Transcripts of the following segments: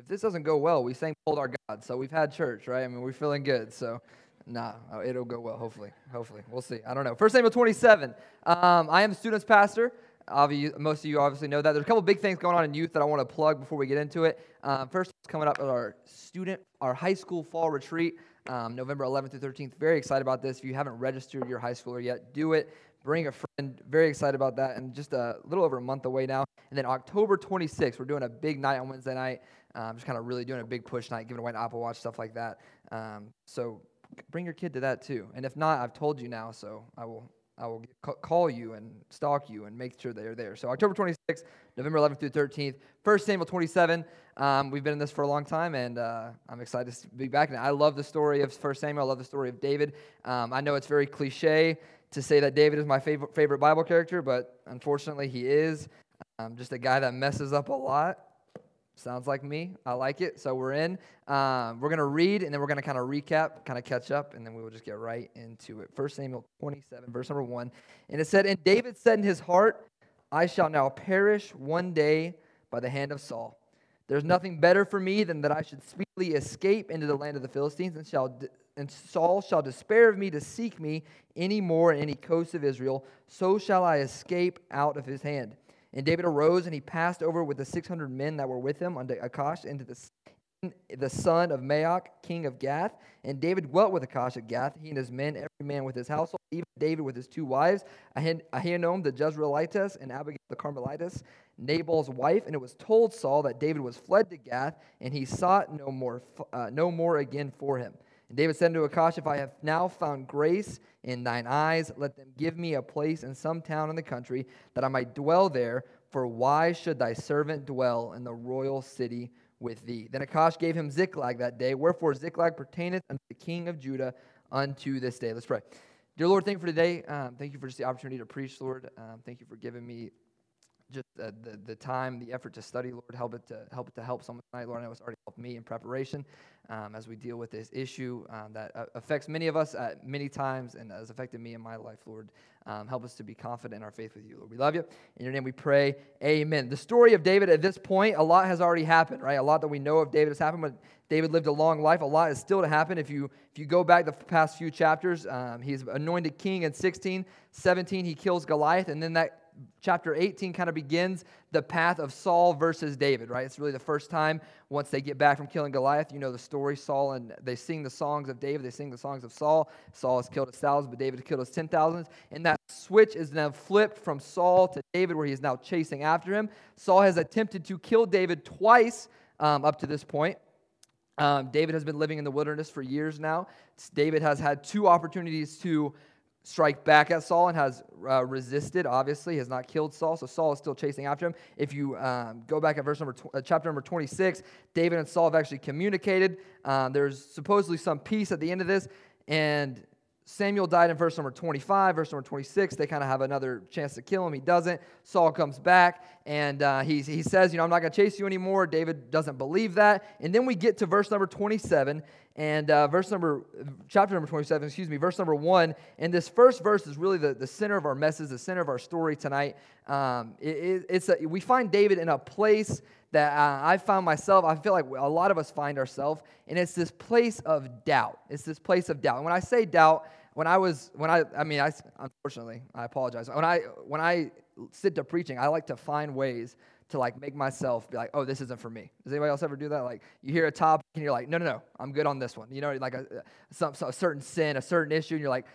if this doesn't go well, we sang "Hold Our God," so we've had church, right? I mean, we're feeling good. So, nah, uh, it'll go well. Hopefully, hopefully, we'll see. I don't know. First Samuel 27. Um, I am students pastor. Most of you obviously know that. There's a couple big things going on in youth that I want to plug before we get into it. Um, first, coming up at our student, our high school fall retreat, um, November 11th through 13th. Very excited about this. If you haven't registered your high schooler yet, do it. Bring a friend. Very excited about that. And just a little over a month away now. And then October 26th, we're doing a big night on Wednesday night. Um, just kind of really doing a big push night, giving away an Apple Watch, stuff like that. Um, so bring your kid to that too. And if not, I've told you now, so I will I will call you and stalk you and make sure they are there. So October 26th, November 11th through 13th, 1 Samuel 27. Um, we've been in this for a long time, and uh, I'm excited to be back. And I love the story of 1 Samuel. I love the story of David. Um, I know it's very cliche to say that David is my favorite, favorite Bible character, but unfortunately he is. Um, just a guy that messes up a lot. Sounds like me. I like it. So we're in. Um, we're going to read and then we're going to kind of recap, kind of catch up, and then we will just get right into it. 1 Samuel 27, verse number 1. And it said, And David said in his heart, I shall now perish one day by the hand of Saul. There's nothing better for me than that I should speedily escape into the land of the Philistines, and, shall, and Saul shall despair of me to seek me any more in any coast of Israel. So shall I escape out of his hand. And David arose and he passed over with the 600 men that were with him unto Achish into the, the son of Maoch, king of Gath. And David dwelt with Achish at Gath, he and his men, every man with his household, even David with his two wives, Ahinoam the Jezreelitess and Abigail the Carmelitess, Nabal's wife. And it was told Saul that David was fled to Gath, and he sought no more, uh, no more again for him. And David said to Achish, If I have now found grace in thine eyes, let them give me a place in some town in the country, that I might dwell there. For why should thy servant dwell in the royal city with thee? Then Achish gave him Ziklag that day. Wherefore Ziklag pertaineth unto the king of Judah unto this day. Let's pray. Dear Lord, thank you for today. Um, thank you for just the opportunity to preach, Lord. Um, thank you for giving me just the, the, the, time, the effort to study, Lord, help it to help it to help someone tonight. Lord, I know it's already helped me in preparation um, as we deal with this issue um, that uh, affects many of us at many times and has affected me in my life, Lord. Um, help us to be confident in our faith with you, Lord. We love you. In your name we pray. Amen. The story of David at this point, a lot has already happened, right? A lot that we know of David has happened, but David lived a long life. A lot is still to happen. If you if you go back the past few chapters, um, he's anointed king in 16, 17, he kills Goliath, and then that chapter 18 kind of begins the path of Saul versus David, right? It's really the first time once they get back from killing Goliath. You know the story. Saul and they sing the songs of David, they sing the songs of Saul. Saul has killed his thousands, but David has killed his ten thousands. And that switch is now flipped from Saul to David, where he is now chasing after him. Saul has attempted to kill David twice um, up to this point. Um, David has been living in the wilderness for years now. David has had two opportunities to strike back at Saul and has uh, resisted, obviously, has not killed Saul. So Saul is still chasing after him. If you um, go back at verse number tw- uh, chapter number 26, David and Saul have actually communicated. Um, there's supposedly some peace at the end of this. And Samuel died in verse number 25, verse number 26. They kind of have another chance to kill him. He doesn't. Saul comes back and uh, he, he says, You know, I'm not going to chase you anymore. David doesn't believe that. And then we get to verse number 27 and uh, verse number, chapter number 27, excuse me, verse number 1. And this first verse is really the, the center of our message, the center of our story tonight. Um, it, it, it's a, we find David in a place that uh, I found myself, I feel like a lot of us find ourselves, and it's this place of doubt. It's this place of doubt. And when I say doubt, when I was, when I, I mean, I, unfortunately, I apologize. When I, when I sit to preaching, I like to find ways to like make myself be like, oh, this isn't for me. Does anybody else ever do that? Like you hear a topic and you're like, no, no, no, I'm good on this one. You know, like a, some, a certain sin, a certain issue, and you're like,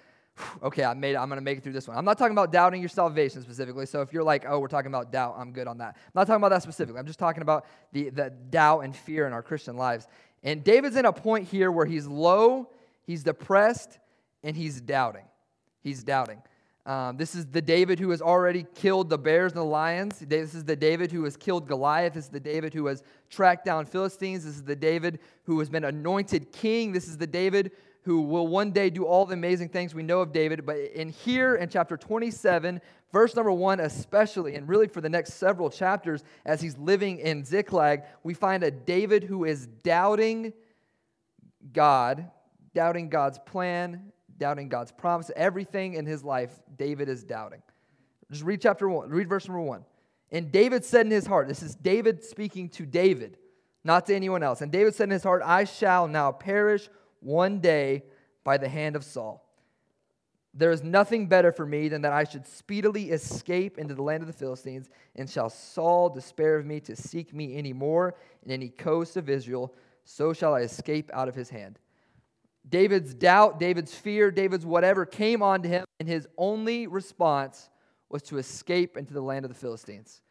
okay, I made it. I'm to make it through this one. I'm not talking about doubting your salvation specifically. So if you're like, oh, we're talking about doubt, I'm good on that. I'm not talking about that specifically. I'm just talking about the, the doubt and fear in our Christian lives. And David's in a point here where he's low, he's depressed, and he's doubting. He's doubting. Um, this is the David who has already killed the bears and the lions. This is the David who has killed Goliath. This is the David who has tracked down Philistines. This is the David who has been anointed king. This is the David who will one day do all the amazing things we know of David. But in here in chapter 27, verse number one, especially, and really for the next several chapters, as he's living in Ziklag, we find a David who is doubting God, doubting God's plan, doubting God's promise. Everything in his life, David is doubting. Just read chapter one, read verse number one. And David said in his heart, this is David speaking to David, not to anyone else. And David said in his heart, I shall now perish one day by the hand of Saul. There is nothing better for me than that I should speedily escape into the land of the Philistines, and shall Saul despair of me to seek me any more in any coast of Israel, so shall I escape out of his hand. David's doubt, David's fear, David's whatever came onto him, and his only response was to escape into the land of the Philistines.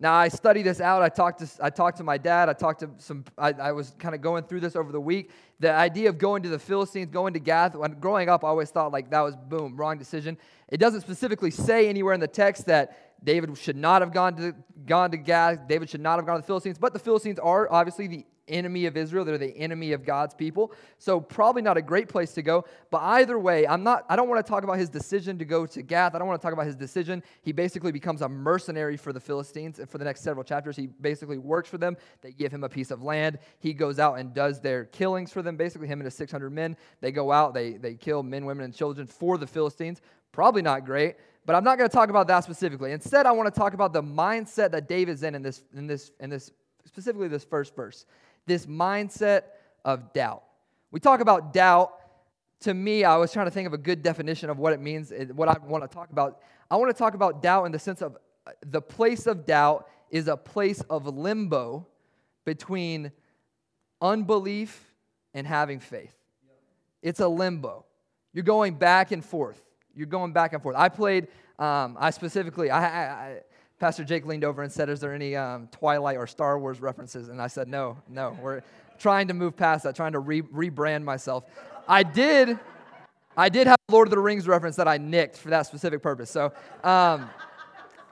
Now I studied this out. I talked to I talked to my dad. I talked to some. I, I was kind of going through this over the week. The idea of going to the Philistines, going to Gath. When growing up, I always thought like that was boom, wrong decision. It doesn't specifically say anywhere in the text that David should not have gone to gone to Gath. David should not have gone to the Philistines. But the Philistines are obviously the enemy of Israel. They're the enemy of God's people. So probably not a great place to go. But either way, I'm not I don't want to talk about his decision to go to Gath. I don't want to talk about his decision. He basically becomes a mercenary for the Philistines and for the next several chapters. He basically works for them. They give him a piece of land. He goes out and does their killings for them. Basically, him and his 600 men. They go out, they, they kill men, women, and children for the Philistines. Probably not great. But I'm not going to talk about that specifically. Instead, I want to talk about the mindset that David's in in this, in this, in this specifically this first verse this mindset of doubt. We talk about doubt. To me, I was trying to think of a good definition of what it means, what I want to talk about. I want to talk about doubt in the sense of uh, the place of doubt is a place of limbo between unbelief and having faith. It's a limbo. You're going back and forth. You're going back and forth. I played, um, I specifically, I, I, Pastor Jake leaned over and said, Is there any um, Twilight or Star Wars references? And I said, No, no. We're trying to move past that, trying to re- rebrand myself. I did. I did have Lord of the Rings reference that I nicked for that specific purpose. So um,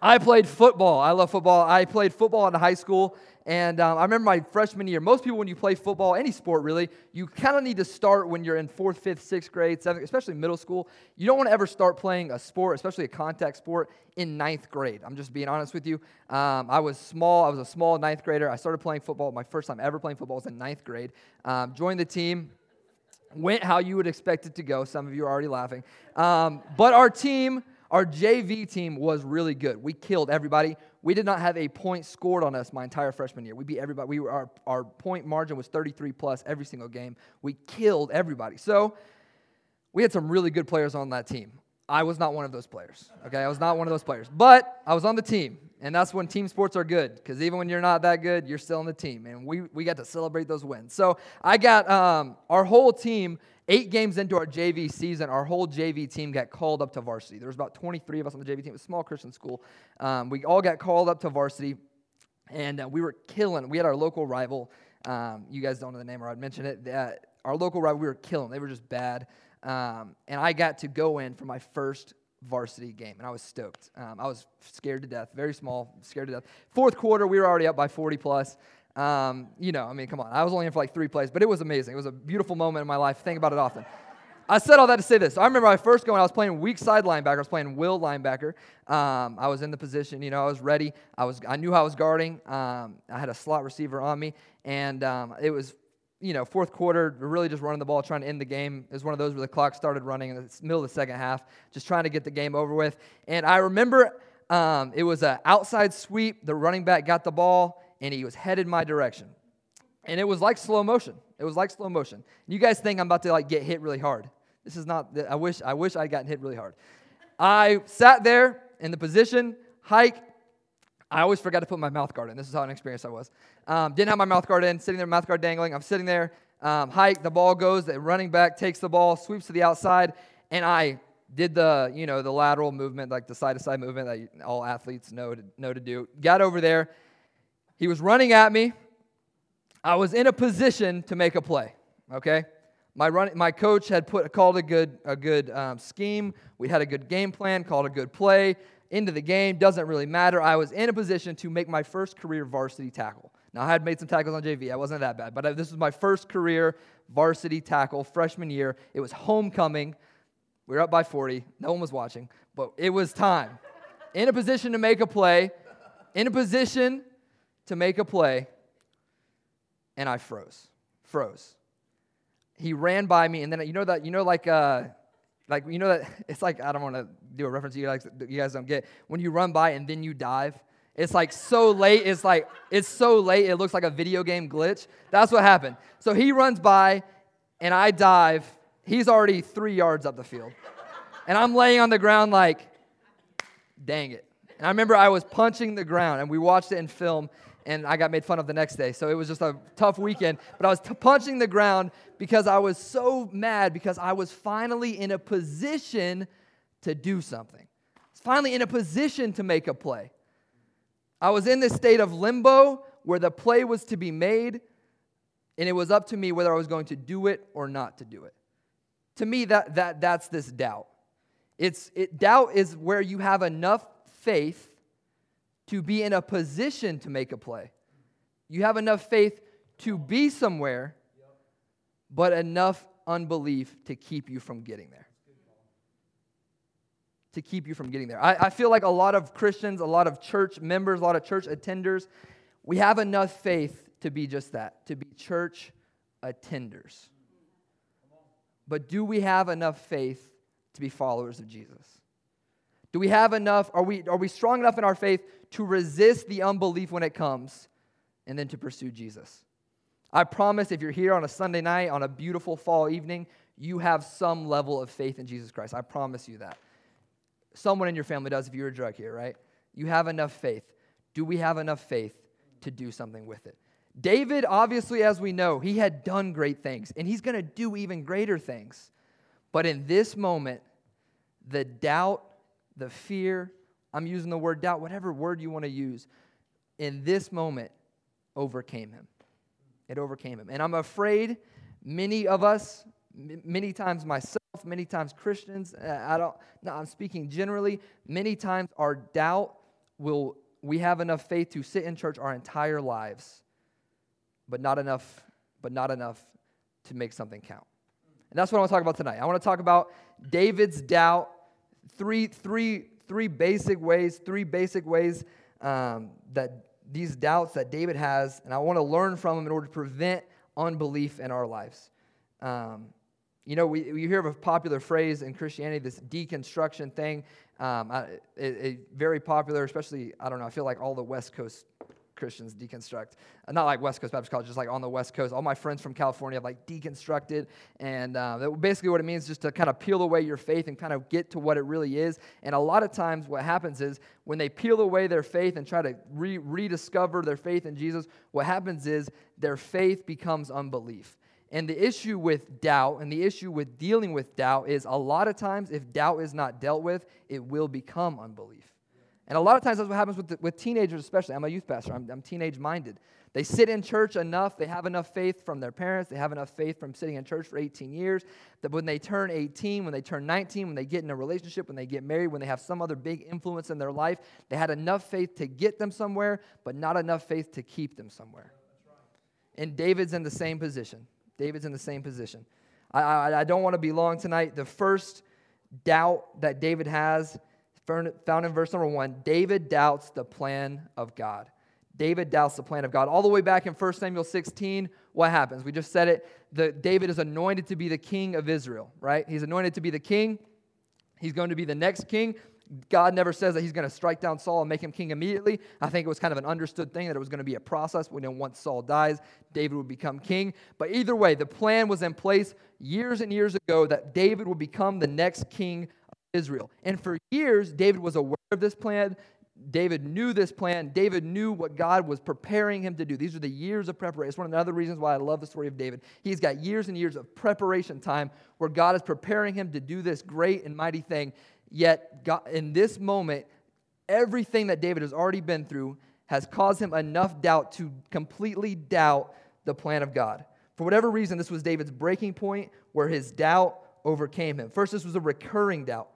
I played football. I love football. I played football in high school, and um, I remember my freshman year, most people, when you play football, any sport really, you kind of need to start when you're in fourth, fifth, sixth grade, seventh, especially middle school. You don't want to ever start playing a sport, especially a contact sport, in ninth grade. I'm just being honest with you. Um, I was small. I was a small ninth grader. I started playing football. My first time ever playing football was in ninth grade. Um, joined the team. Went how you would expect it to go. Some of you are already laughing. Um, but our team, our JV team, was really good. We killed everybody. We did not have a point scored on us my entire freshman year. We beat everybody. We were, our, our point margin was 33 plus every single game. We killed everybody. So we had some really good players on that team. I was not one of those players. Okay, I was not one of those players, but I was on the team, and that's when team sports are good. Because even when you're not that good, you're still on the team, and we we got to celebrate those wins. So I got um, our whole team Eight games into our JV season, our whole JV team got called up to varsity. There was about 23 of us on the JV team. A small Christian school. Um, we all got called up to varsity, and uh, we were killing. We had our local rival. Um, you guys don't know the name, or I'd mention it. Uh, our local rival, we were killing. They were just bad. Um, and I got to go in for my first varsity game, and I was stoked. Um, I was scared to death, very small, scared to death. Fourth quarter, we were already up by 40 plus. Um, you know, I mean, come on. I was only in for like three plays, but it was amazing. It was a beautiful moment in my life. Think about it often. I said all that to say this. I remember I first going, I was playing weak side linebacker. I was playing will linebacker. Um, I was in the position, you know, I was ready. I was, I knew I was guarding. Um, I had a slot receiver on me, and um, it was, you know, fourth quarter, really just running the ball, trying to end the game. It was one of those where the clock started running in the middle of the second half, just trying to get the game over with. And I remember um, it was an outside sweep. The running back got the ball and he was headed my direction. And it was like slow motion. It was like slow motion. You guys think I'm about to like get hit really hard. This is not, I wish, I wish I'd gotten hit really hard. I sat there in the position, hike. I always forgot to put my mouth guard in. This is how inexperienced I was. Um, didn't have my mouth guard in, sitting there, mouth guard dangling. I'm sitting there, um, hike, the ball goes, the running back takes the ball, sweeps to the outside, and I did the, you know, the lateral movement, like the side to side movement that all athletes know to, know to do. Got over there, he was running at me. I was in a position to make a play, okay? My, run, my coach had put, called a good, a good um, scheme. We had a good game plan, called a good play. Into the game, doesn't really matter. I was in a position to make my first career varsity tackle. Now, I had made some tackles on JV. I wasn't that bad, but this was my first career varsity tackle freshman year. It was homecoming. We were up by 40. No one was watching, but it was time. In a position to make a play, in a position to make a play, and I froze. Froze. He ran by me, and then you know that you know like uh, like you know that it's like I don't want to do a reference you guys you guys don't get when you run by and then you dive It's like so late. It's like, it's so late. It looks like a video game glitch. That's what happened. So he runs by and I dive. He's already three yards up the field. And I'm laying on the ground like, dang it. And I remember I was punching the ground and we watched it in film and I got made fun of the next day. So it was just a tough weekend. But I was t- punching the ground because I was so mad because I was finally in a position to do something. I was finally in a position to make a play. I was in this state of limbo where the play was to be made, and it was up to me whether I was going to do it or not to do it. To me, that, that, that's this doubt. It's, it, doubt is where you have enough faith to be in a position to make a play. You have enough faith to be somewhere, but enough unbelief to keep you from getting there. To keep you from getting there. I, I feel like a lot of Christians, a lot of church members, a lot of church attenders, we have enough faith to be just that, to be church attenders. But do we have enough faith to be followers of Jesus? Do we have enough? Are we, are we strong enough in our faith to resist the unbelief when it comes and then to pursue Jesus? I promise if you're here on a Sunday night, on a beautiful fall evening, you have some level of faith in Jesus Christ. I promise you that. Someone in your family does if you're a drug here, right? You have enough faith. Do we have enough faith to do something with it? David, obviously, as we know, he had done great things, and he's going to do even greater things. But in this moment, the doubt the fear, I'm using the word doubt, whatever word you want to use, in this moment overcame him. It overcame him. And I'm afraid many of us, many times myself, many times Christians, uh, I don't, no, I'm speaking generally, many times our doubt will, we have enough faith to sit in church our entire lives, but not enough, but not enough to make something count. And that's what I want to talk about tonight. I want to talk about David's doubt three, three, three basic ways, three basic ways um, that these doubts that David has, and I want to learn from them in order to prevent unbelief in our lives. Um, you know, we, we hear of a popular phrase in Christianity, this deconstruction thing. Um, I, it, it, very popular, especially, I don't know, I feel like all the West Coast Christians deconstruct. Uh, not like West Coast Baptist College, just like on the West Coast. All my friends from California have like deconstructed. And uh, basically, what it means is just to kind of peel away your faith and kind of get to what it really is. And a lot of times, what happens is when they peel away their faith and try to re- rediscover their faith in Jesus, what happens is their faith becomes unbelief. And the issue with doubt and the issue with dealing with doubt is a lot of times, if doubt is not dealt with, it will become unbelief. And a lot of times that's what happens with, the, with teenagers, especially. I'm a youth pastor, I'm, I'm teenage minded. They sit in church enough, they have enough faith from their parents, they have enough faith from sitting in church for 18 years, that when they turn 18, when they turn 19, when they get in a relationship, when they get married, when they have some other big influence in their life, they had enough faith to get them somewhere, but not enough faith to keep them somewhere. And David's in the same position. David's in the same position. I, I, I don't want to be long tonight. The first doubt that David has found in verse number one, David doubts the plan of God. David doubts the plan of God. All the way back in 1 Samuel 16, what happens? We just said it. The, David is anointed to be the king of Israel, right? He's anointed to be the king. He's going to be the next king. God never says that he's going to strike down Saul and make him king immediately. I think it was kind of an understood thing that it was going to be a process. Know once Saul dies, David would become king. But either way, the plan was in place years and years ago that David would become the next king Israel. And for years, David was aware of this plan. David knew this plan. David knew what God was preparing him to do. These are the years of preparation. It's one of the other reasons why I love the story of David. He's got years and years of preparation time where God is preparing him to do this great and mighty thing. Yet, God, in this moment, everything that David has already been through has caused him enough doubt to completely doubt the plan of God. For whatever reason, this was David's breaking point where his doubt overcame him. First, this was a recurring doubt.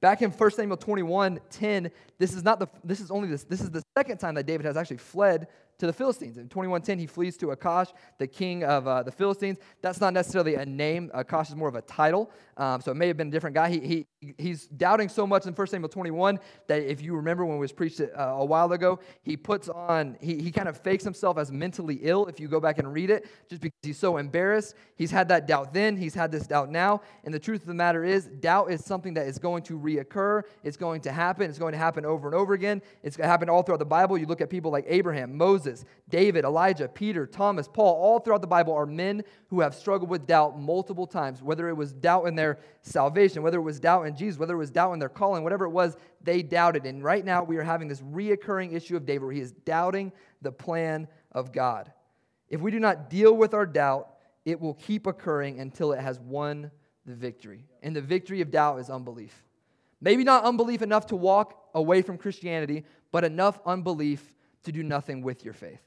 Back in 1 Samuel 21 10, this is not the this is only this this is the second time that David has actually fled to the Philistines. In 2110, he flees to Achish, the king of uh, the Philistines. That's not necessarily a name. Achish is more of a title, um, so it may have been a different guy. He, he, he's doubting so much in 1 Samuel 21 that if you remember when it was preached uh, a while ago, he puts on, he, he kind of fakes himself as mentally ill if you go back and read it, just because he's so embarrassed. He's had that doubt then, he's had this doubt now. And the truth of the matter is, doubt is something that is going to reoccur. It's going to happen. It's going to happen over and over again. It's going to happen all throughout the Bible. You look at people like Abraham, Moses, David, Elijah, Peter, Thomas, Paul, all throughout the Bible are men who have struggled with doubt multiple times, whether it was doubt in their salvation, whether it was doubt in Jesus, whether it was doubt in their calling, whatever it was, they doubted. And right now we are having this reoccurring issue of David where he is doubting the plan of God. If we do not deal with our doubt, it will keep occurring until it has won the victory. And the victory of doubt is unbelief. Maybe not unbelief enough to walk away from Christianity, but enough unbelief to do nothing with your faith.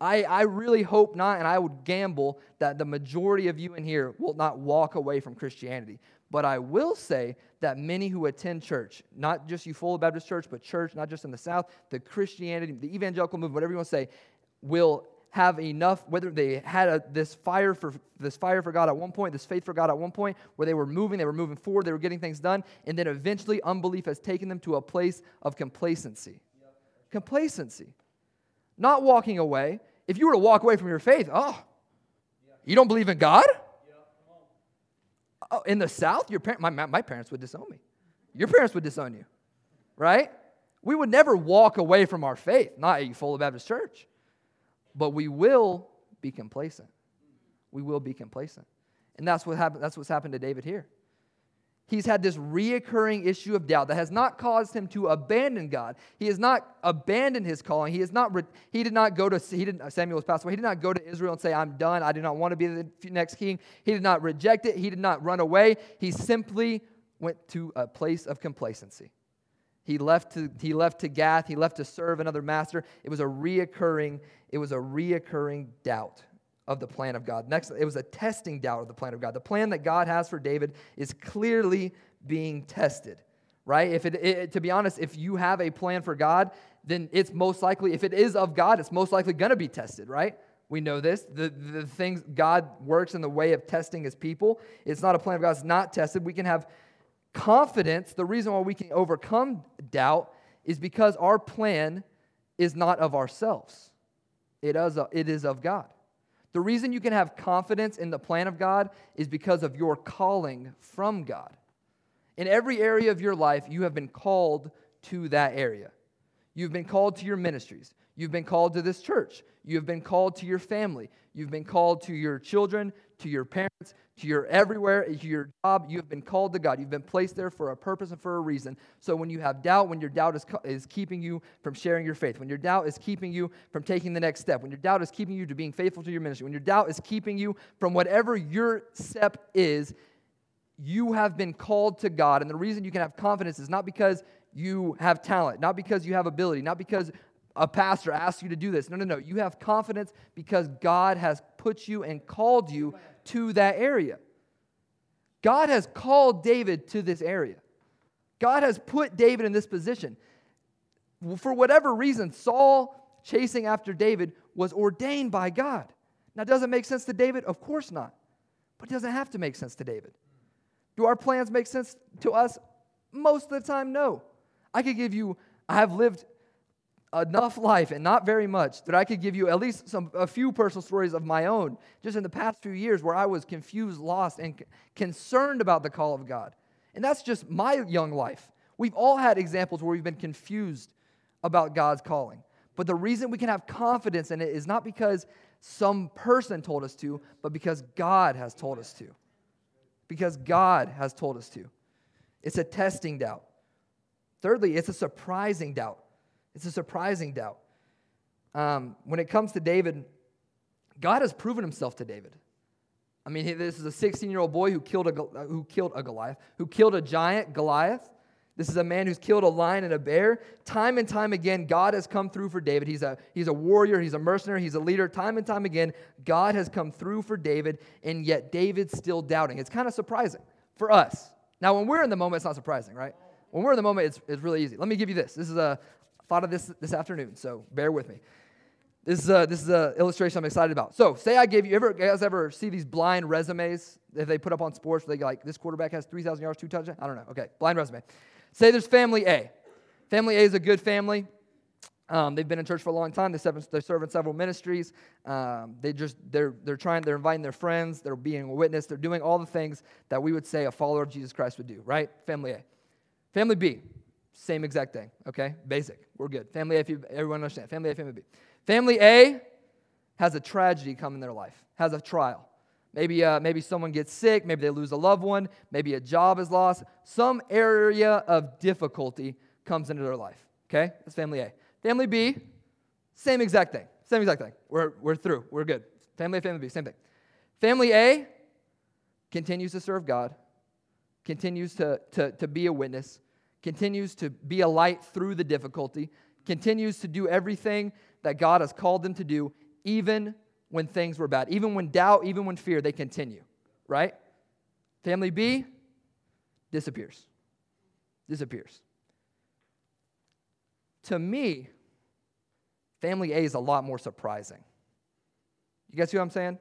I, I really hope not, and I would gamble that the majority of you in here will not walk away from Christianity. But I will say that many who attend church, not just Eufaula Baptist Church, but church, not just in the South, the Christianity, the evangelical movement, whatever you want to say, will have enough whether they had a, this fire for this fire for god at one point this faith for god at one point where they were moving they were moving forward they were getting things done and then eventually unbelief has taken them to a place of complacency. Complacency. Not walking away. If you were to walk away from your faith oh you don't believe in god? Oh, in the south your parent, my, my parents would disown me. Your parents would disown you right? We would never walk away from our faith. Not a full baptist church. But we will be complacent. We will be complacent. And that's, what happened, that's what's happened to David here. He's had this reoccurring issue of doubt that has not caused him to abandon God. He has not abandoned his calling. He, has not re- he did not go to, he did, Samuel was passed away. He did not go to Israel and say, I'm done. I do not want to be the next king. He did not reject it. He did not run away. He simply went to a place of complacency. He left to, he left to Gath. He left to serve another master. It was a reoccurring, it was a reoccurring doubt of the plan of God. Next, it was a testing doubt of the plan of God. The plan that God has for David is clearly being tested, right? If it, it to be honest, if you have a plan for God, then it's most likely, if it is of God, it's most likely going to be tested, right? We know this. The, the things God works in the way of testing his people. It's not a plan of God, it's not tested. We can have confidence, the reason why we can overcome doubt is because our plan is not of ourselves, it is, it is of God. The reason you can have confidence in the plan of God is because of your calling from God. In every area of your life, you have been called to that area. You've been called to your ministries. You've been called to this church. You've been called to your family. You've been called to your children, to your parents, to your everywhere, to your job. You have been called to God. You've been placed there for a purpose and for a reason. So when you have doubt, when your doubt is, is keeping you from sharing your faith, when your doubt is keeping you from taking the next step, when your doubt is keeping you to being faithful to your ministry, when your doubt is keeping you from whatever your step is, you have been called to God. And the reason you can have confidence is not because you have talent, not because you have ability, not because a pastor asks you to do this. No, no, no. You have confidence because God has put you and called you to that area. God has called David to this area. God has put David in this position. For whatever reason, Saul chasing after David was ordained by God. Now, does it make sense to David? Of course not. But it doesn't have to make sense to David. Do our plans make sense to us? Most of the time, no. I could give you, I have lived enough life and not very much that I could give you at least some a few personal stories of my own just in the past few years where I was confused, lost and c- concerned about the call of God. And that's just my young life. We've all had examples where we've been confused about God's calling. But the reason we can have confidence in it is not because some person told us to, but because God has told us to. Because God has told us to. It's a testing doubt. Thirdly, it's a surprising doubt. It's a surprising doubt. Um, when it comes to David, God has proven himself to David. I mean, this is a 16 year old boy who killed, a, who killed a Goliath, who killed a giant, Goliath. This is a man who's killed a lion and a bear. Time and time again, God has come through for David. He's a, he's a warrior, he's a mercenary, he's a leader. Time and time again, God has come through for David, and yet David's still doubting. It's kind of surprising for us. Now, when we're in the moment, it's not surprising, right? When we're in the moment, it's, it's really easy. Let me give you this. This is a, thought of this this afternoon, so bear with me. This is a, this is an illustration I'm excited about. So, say I gave you, ever guys ever see these blind resumes that they put up on sports where they like, this quarterback has 3,000 yards, two touchdowns? I don't know. Okay, blind resume. Say there's family A. Family A is a good family. Um, they've been in church for a long time. They serve, they serve in several ministries. Um, they just they're they're trying. They're inviting their friends. They're being a witness. They're doing all the things that we would say a follower of Jesus Christ would do. Right? Family A. Family B. Same exact thing. Okay. Basic. We're good. Family A. Everyone understand. Family A. Family B. Family A has a tragedy come in their life. Has a trial. Maybe, uh, maybe someone gets sick. Maybe they lose a loved one. Maybe a job is lost. Some area of difficulty comes into their life. Okay? That's family A. Family B, same exact thing. Same exact thing. We're, we're through. We're good. Family A, family B, same thing. Family A continues to serve God, continues to, to, to be a witness, continues to be a light through the difficulty, continues to do everything that God has called them to do, even when things were bad. Even when doubt, even when fear, they continue, right? Family B disappears. Disappears. To me, family A is a lot more surprising. You guys see what I'm saying?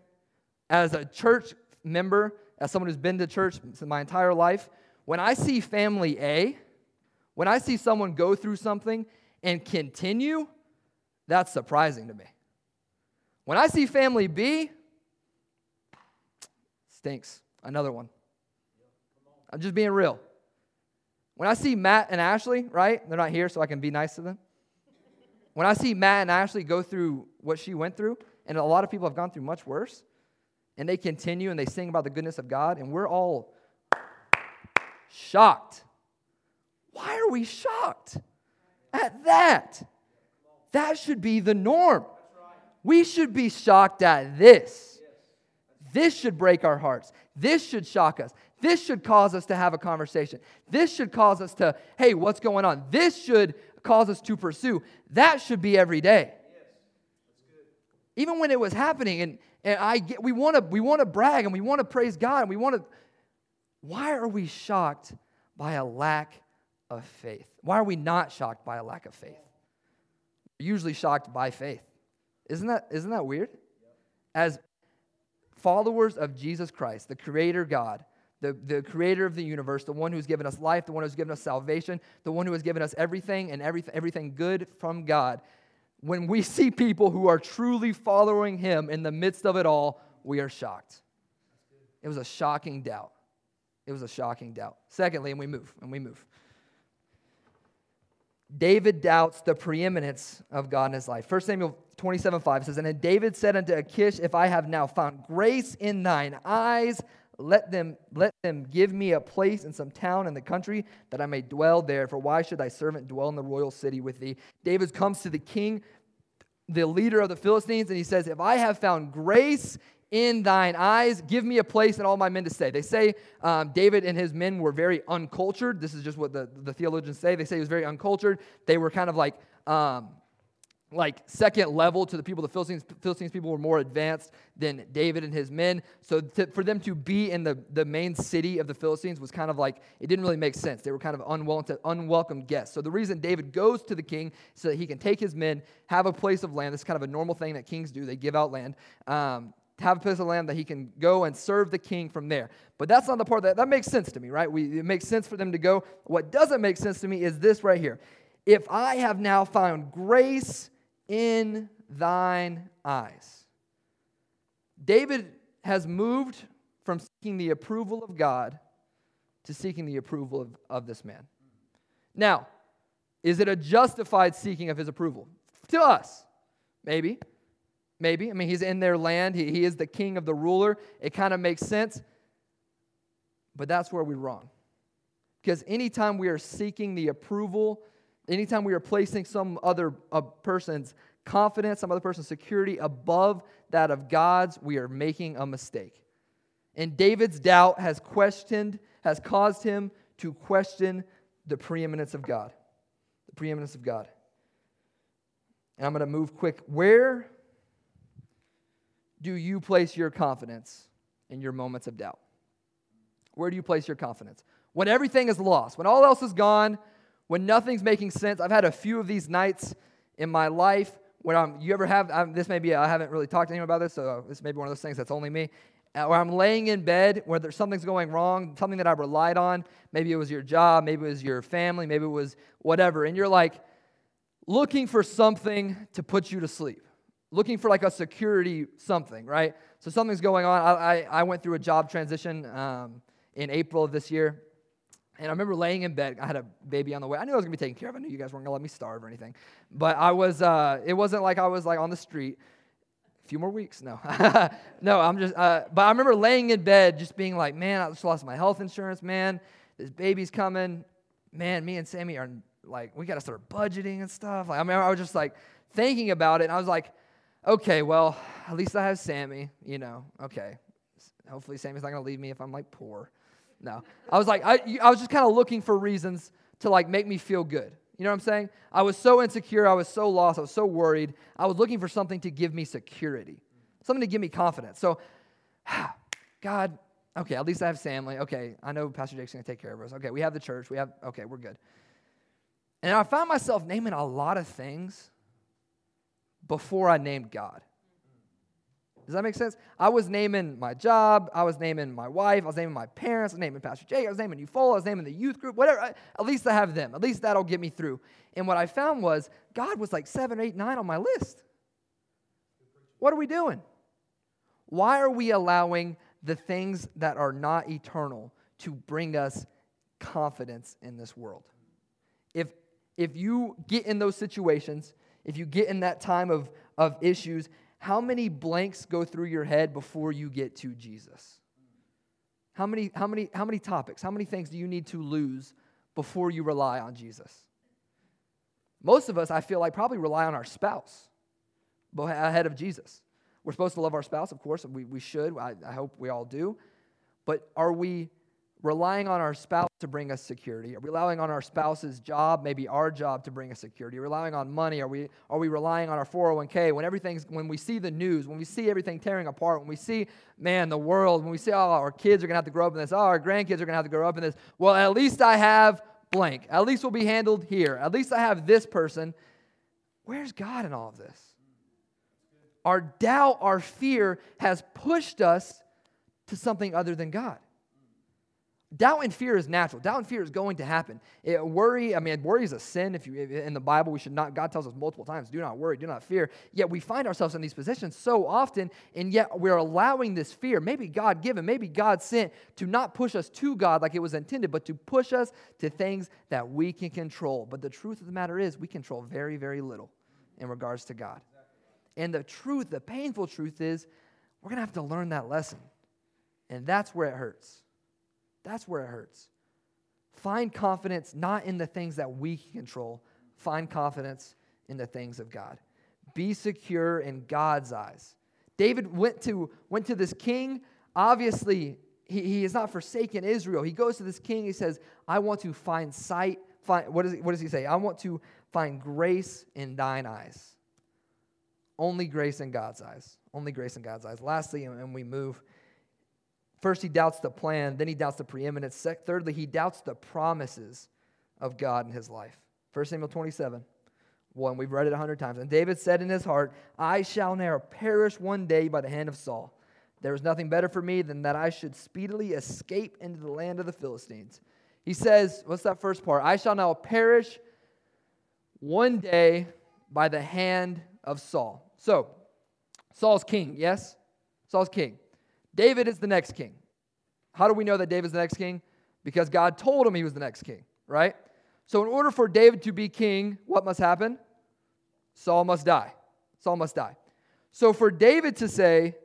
As a church member, as someone who's been to church my entire life, when I see family A, when I see someone go through something and continue, that's surprising to me. When I see family B, stinks. Another one. I'm just being real. When I see Matt and Ashley, right? They're not here, so I can be nice to them. When I see Matt and Ashley go through what she went through, and a lot of people have gone through much worse, and they continue and they sing about the goodness of God, and we're all shocked. Why are we shocked at that? That should be the norm. We should be shocked at this. This should break our hearts. This should shock us. This should cause us to have a conversation. This should cause us to, hey, what's going on? This should cause us to pursue. That should be every day. Even when it was happening, and, and I get, we want to we want to brag and we want to praise God and we want to. Why are we shocked by a lack of faith? Why are we not shocked by a lack of faith? We're usually shocked by faith. Isn't that, isn't that weird? As followers of Jesus Christ, the Creator God, the, the creator of the universe, the one who's given us life, the one who's given us salvation, the one who has given us everything and everything, everything good from God. When we see people who are truly following Him in the midst of it all, we are shocked. It was a shocking doubt. It was a shocking doubt. Secondly, and we move, and we move. David doubts the preeminence of God in his life. 1 Samuel 27 5 says, And then David said unto Achish, If I have now found grace in thine eyes, let them, let them give me a place in some town in the country that I may dwell there. For why should thy servant dwell in the royal city with thee? David comes to the king, the leader of the Philistines, and he says, If I have found grace in thine eyes, give me a place and all my men to stay. They say um, David and his men were very uncultured. This is just what the, the theologians say. They say he was very uncultured. They were kind of like, um, like second level to the people. The Philistines, Philistines people were more advanced than David and his men. So to, for them to be in the, the main city of the Philistines was kind of like, it didn't really make sense. They were kind of unwelcome, unwelcome guests. So the reason David goes to the king so that he can take his men, have a place of land. This is kind of a normal thing that kings do. They give out land. Um, have a piece of land that he can go and serve the king from there. But that's not the part that that makes sense to me, right? We, it makes sense for them to go. What doesn't make sense to me is this right here. If I have now found grace in thine eyes. David has moved from seeking the approval of God to seeking the approval of, of this man. Now, is it a justified seeking of his approval? To us, maybe. Maybe. I mean, he's in their land, he, he is the king of the ruler. It kind of makes sense. But that's where we're wrong. Because anytime we are seeking the approval, anytime we are placing some other person's confidence, some other person's security above that of God's, we are making a mistake. And David's doubt has questioned, has caused him to question the preeminence of God. The preeminence of God. And I'm going to move quick. Where do you place your confidence in your moments of doubt? Where do you place your confidence? When everything is lost, when all else is gone, when nothing's making sense. I've had a few of these nights in my life when I'm, you ever have, I'm, this may be, I haven't really talked to anyone about this, so this may be one of those things that's only me. Uh, where I'm laying in bed, where there's something's going wrong, something that I relied on. Maybe it was your job, maybe it was your family, maybe it was whatever. And you're like looking for something to put you to sleep, looking for like a security something, right? So something's going on. I, I, I went through a job transition um, in April of this year. And I remember laying in bed. I had a baby on the way. I knew I was gonna be taken care of. I knew you guys weren't gonna let me starve or anything. But I was. Uh, it wasn't like I was like on the street. A few more weeks. No, no. I'm just. Uh, but I remember laying in bed, just being like, man, I just lost my health insurance. Man, this baby's coming. Man, me and Sammy are like, we gotta start budgeting and stuff. Like, I mean, I was just like thinking about it, and I was like, okay, well, at least I have Sammy. You know, okay. Hopefully, Sammy's not gonna leave me if I'm like poor. No. I was like, I, I was just kind of looking for reasons to like make me feel good. You know what I'm saying? I was so insecure. I was so lost. I was so worried. I was looking for something to give me security, something to give me confidence. So, God, okay, at least I have family. Okay, I know Pastor Jake's going to take care of us. Okay, we have the church. We have, okay, we're good. And I found myself naming a lot of things before I named God. Does that make sense? I was naming my job. I was naming my wife. I was naming my parents. I was naming Pastor Jake. I was naming Eufaula. I was naming the youth group. Whatever. At least I have them. At least that'll get me through. And what I found was God was like seven, eight, nine on my list. What are we doing? Why are we allowing the things that are not eternal to bring us confidence in this world? If, if you get in those situations, if you get in that time of, of issues, how many blanks go through your head before you get to Jesus? How many, how many, how many topics, how many things do you need to lose before you rely on Jesus? Most of us, I feel like, probably rely on our spouse ahead of Jesus. We're supposed to love our spouse, of course, we, we should. I, I hope we all do. But are we relying on our spouse to bring us security? Are we relying on our spouse's job, maybe our job to bring us security? Are we relying on money? Are we, are we relying on our 401k? When everything's, when we see the news, when we see everything tearing apart, when we see, man, the world, when we see, oh, our kids are going to have to grow up in this, oh, our grandkids are going to have to grow up in this, well, at least I have blank. At least we'll be handled here. At least I have this person. Where's God in all of this? Our doubt, our fear has pushed us to something other than God. Doubt and fear is natural. Doubt and fear is going to happen. It, worry, I mean, worry is a sin. If you eh, in the Bible, we should not. God tells us multiple times, "Do not worry, do not fear." Yet we find ourselves in these positions so often, and yet we're allowing this fear, maybe God given, maybe God sent, to not push us to God like it was intended, but to push us to things that we can control. But the truth of the matter is, we control very, very little in regards to God. And the truth, the painful truth, is, we're gonna have to learn that lesson, and that's where it hurts. That's where it hurts. Find confidence not in the things that we control, find confidence in the things of God. Be secure in God's eyes. David went to, went to this king. Obviously, he, he has not forsaken Israel. He goes to this king. He says, I want to find sight. Find, what, is, what does he say? I want to find grace in thine eyes. Only grace in God's eyes. Only grace in God's eyes. Lastly, and we move First, he doubts the plan, then, he doubts the preeminence. Thirdly, he doubts the promises of God in his life. 1 Samuel 27, 1. We've read it a hundred times. And David said in his heart, I shall ne'er perish one day by the hand of Saul. There is nothing better for me than that I should speedily escape into the land of the Philistines. He says, What's that first part? I shall now perish one day by the hand of Saul. So, Saul's king, yes? Saul's king. David is the next king. How do we know that David's the next king? Because God told him he was the next king, right? So, in order for David to be king, what must happen? Saul must die. Saul must die. So, for David to say,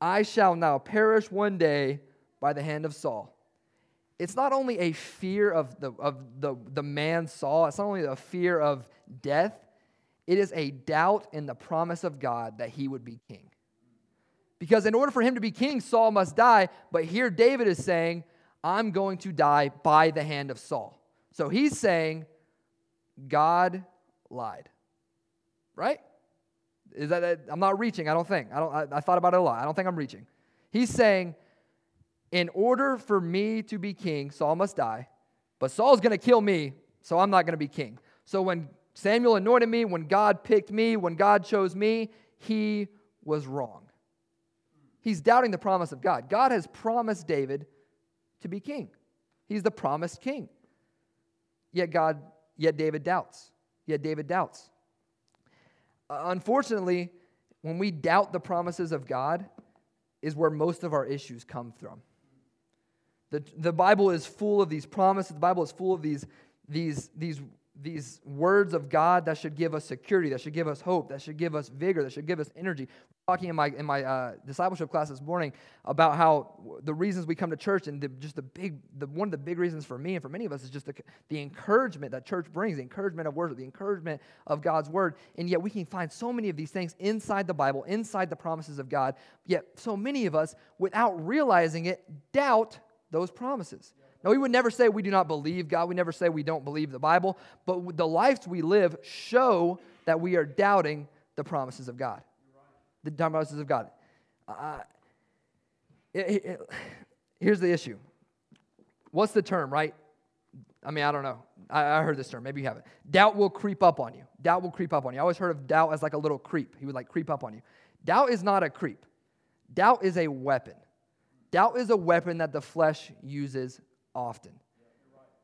I shall now perish one day by the hand of Saul, it's not only a fear of the, of the, the man Saul, it's not only a fear of death, it is a doubt in the promise of God that he would be king. Because in order for him to be king, Saul must die. But here David is saying, I'm going to die by the hand of Saul. So he's saying, God lied. Right? Is that I'm not reaching, I don't think. I don't I, I thought about it a lot. I don't think I'm reaching. He's saying, in order for me to be king, Saul must die. But Saul's going to kill me, so I'm not going to be king. So when Samuel anointed me, when God picked me, when God chose me, he was wrong. He's doubting the promise of God. God has promised David to be king. He's the promised king. Yet God, yet David doubts. Yet David doubts. Uh, unfortunately, when we doubt the promises of God, is where most of our issues come from. The, the Bible is full of these promises. The Bible is full of these, these, these these words of God that should give us security, that should give us hope, that should give us vigor, that should give us energy. Talking in my in my uh, discipleship class this morning about how the reasons we come to church and the, just the big the one of the big reasons for me and for many of us is just the, the encouragement that church brings, the encouragement of worship, the encouragement of God's word, and yet we can find so many of these things inside the Bible, inside the promises of God. Yet so many of us, without realizing it, doubt those promises. Now, we would never say we do not believe God. We never say we don't believe the Bible. But the lives we live show that we are doubting the promises of God. The promises of God. Uh, it, it, here's the issue. What's the term, right? I mean, I don't know. I, I, heard this term. Maybe you haven't. Doubt will creep up on you. Doubt will creep up on you. I always heard of doubt as like a little creep. He would like creep up on you. Doubt is not a creep. Doubt is a weapon. Doubt is a weapon that the flesh uses often.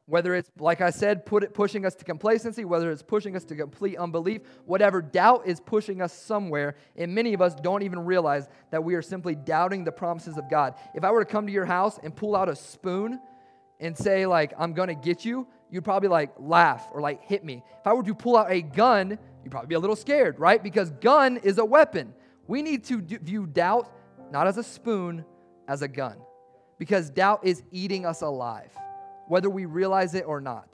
Whether it's, like I said, put it, pushing us to complacency, whether it's pushing us to complete unbelief, whatever doubt is pushing us somewhere, and many of us don't even realize that we are simply doubting the promises of God. If I were to come to your house and pull out a spoon and say, like, I'm gonna get you, you'd probably like laugh or like hit me. If I were to pull out a gun, you'd probably be a little scared, right? Because gun is a weapon. We need to view doubt not as a spoon, as a gun because doubt is eating us alive, whether we realize it or not.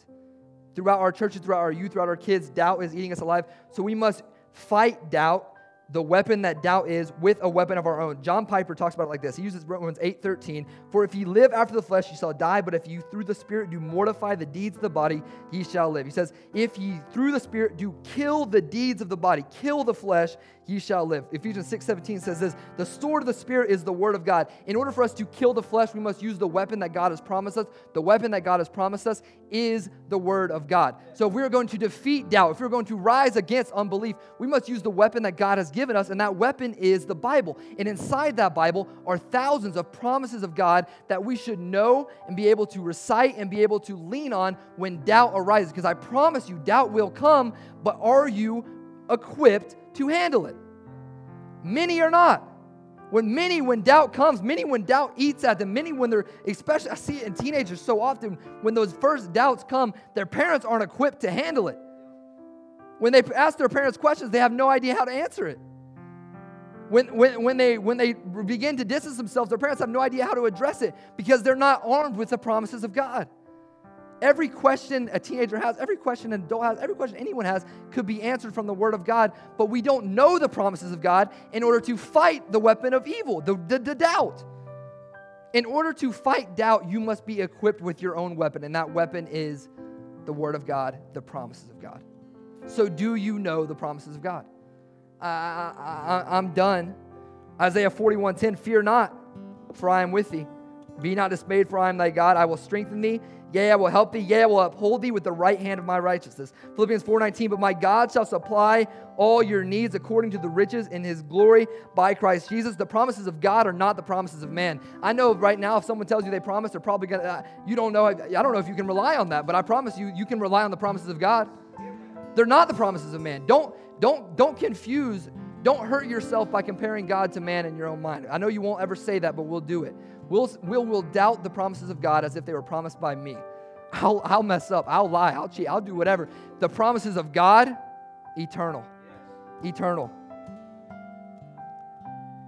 Throughout our churches, throughout our youth, throughout our kids, doubt is eating us alive. So we must fight doubt the weapon that doubt is with a weapon of our own. John Piper talks about it like this. He uses Romans 8:13, "For if ye live after the flesh, ye shall die, but if you through the spirit do mortify the deeds of the body, ye shall live." He says, "If ye through the spirit do kill the deeds of the body, kill the flesh, ye shall live." Ephesians 6:17 says this, "The sword of the spirit is the word of God." In order for us to kill the flesh, we must use the weapon that God has promised us. The weapon that God has promised us is the word of God. So if we are going to defeat doubt, if we're going to rise against unbelief, we must use the weapon that God has given us, and that weapon is the Bible. And inside that Bible are thousands of promises of God that we should know and be able to recite and be able to lean on when doubt arises. Because I promise you, doubt will come, but are you equipped to handle it? Many are not. When many, when doubt comes, many when doubt eats at them, many when they're, especially, I see it in teenagers so often, when those first doubts come, their parents aren't equipped to handle it. When they ask their parents questions, they have no idea how to answer it. When, when, when, they, when they begin to distance themselves, their parents have no idea how to address it because they're not armed with the promises of God. Every question a teenager has, every question an adult has, every question anyone has could be answered from the Word of God, but we don't know the promises of God in order to fight the weapon of evil, the, the, the doubt. In order to fight doubt, you must be equipped with your own weapon, and that weapon is the Word of God, the promises of God. So, do you know the promises of God? I, I'm done. Isaiah 41:10, fear not, for I am with thee. Be not dismayed, for I am thy God. I will strengthen thee. Yea, I will help thee. Yea, I will uphold thee with the right hand of my righteousness. Philippians 4:19, but my God shall supply all your needs according to the riches in his glory by Christ Jesus. The promises of God are not the promises of man. I know right now if someone tells you they promise, they're probably gonna uh, you don't know I don't know if you can rely on that, but I promise you you can rely on the promises of God. They're not the promises of man. Don't don't don't confuse don't hurt yourself by comparing God to man in your own mind. I know you won't ever say that, but we'll do it. We'll, we'll, we'll doubt the promises of God as if they were promised by me. I'll, I'll mess up. I'll lie. I'll cheat. I'll do whatever. The promises of God, eternal. Eternal.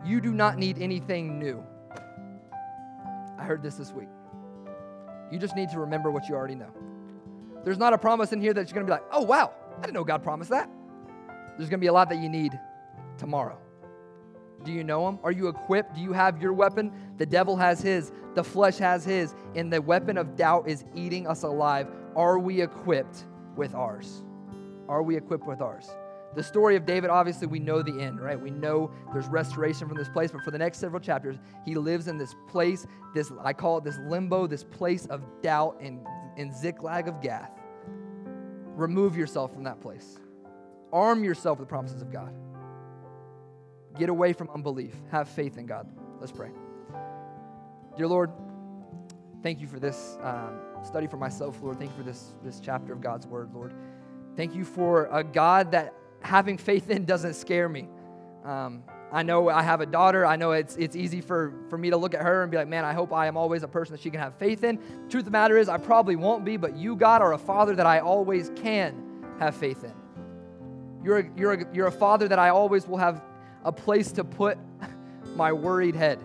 You do not need anything new. I heard this this week. You just need to remember what you already know. There's not a promise in here that you're going to be like, oh, wow, I didn't know God promised that. There's going to be a lot that you need tomorrow. Do you know him? Are you equipped? Do you have your weapon? The devil has his, the flesh has his, and the weapon of doubt is eating us alive. Are we equipped with ours? Are we equipped with ours? The story of David, obviously, we know the end, right? We know there's restoration from this place, but for the next several chapters, he lives in this place, this, I call it this limbo, this place of doubt and, and Ziklag of Gath. remove yourself from that place. Arm yourself with the promises of God. Get away from unbelief. Have faith in God. Let's pray. Dear Lord, thank you for this um, study for myself, Lord. Thank you for this, this chapter of God's word, Lord. Thank you for a God that having faith in doesn't scare me. Um, I know I have a daughter. I know it's, it's easy for, for me to look at her and be like, man, I hope I am always a person that she can have faith in. Truth of the matter is, I probably won't be, but you, God, are a father that I always can have faith in. You're a, you're a, you're a father that I always will have a place to put my worried head.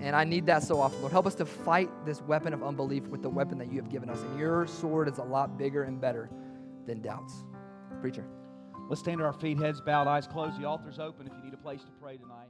And I need that so often. Lord, help us to fight this weapon of unbelief with the weapon that you have given us. And your sword is a lot bigger and better than doubts. Preacher. Let's stand to our feet, heads bowed, eyes closed. The altar's open if you need a place to pray tonight.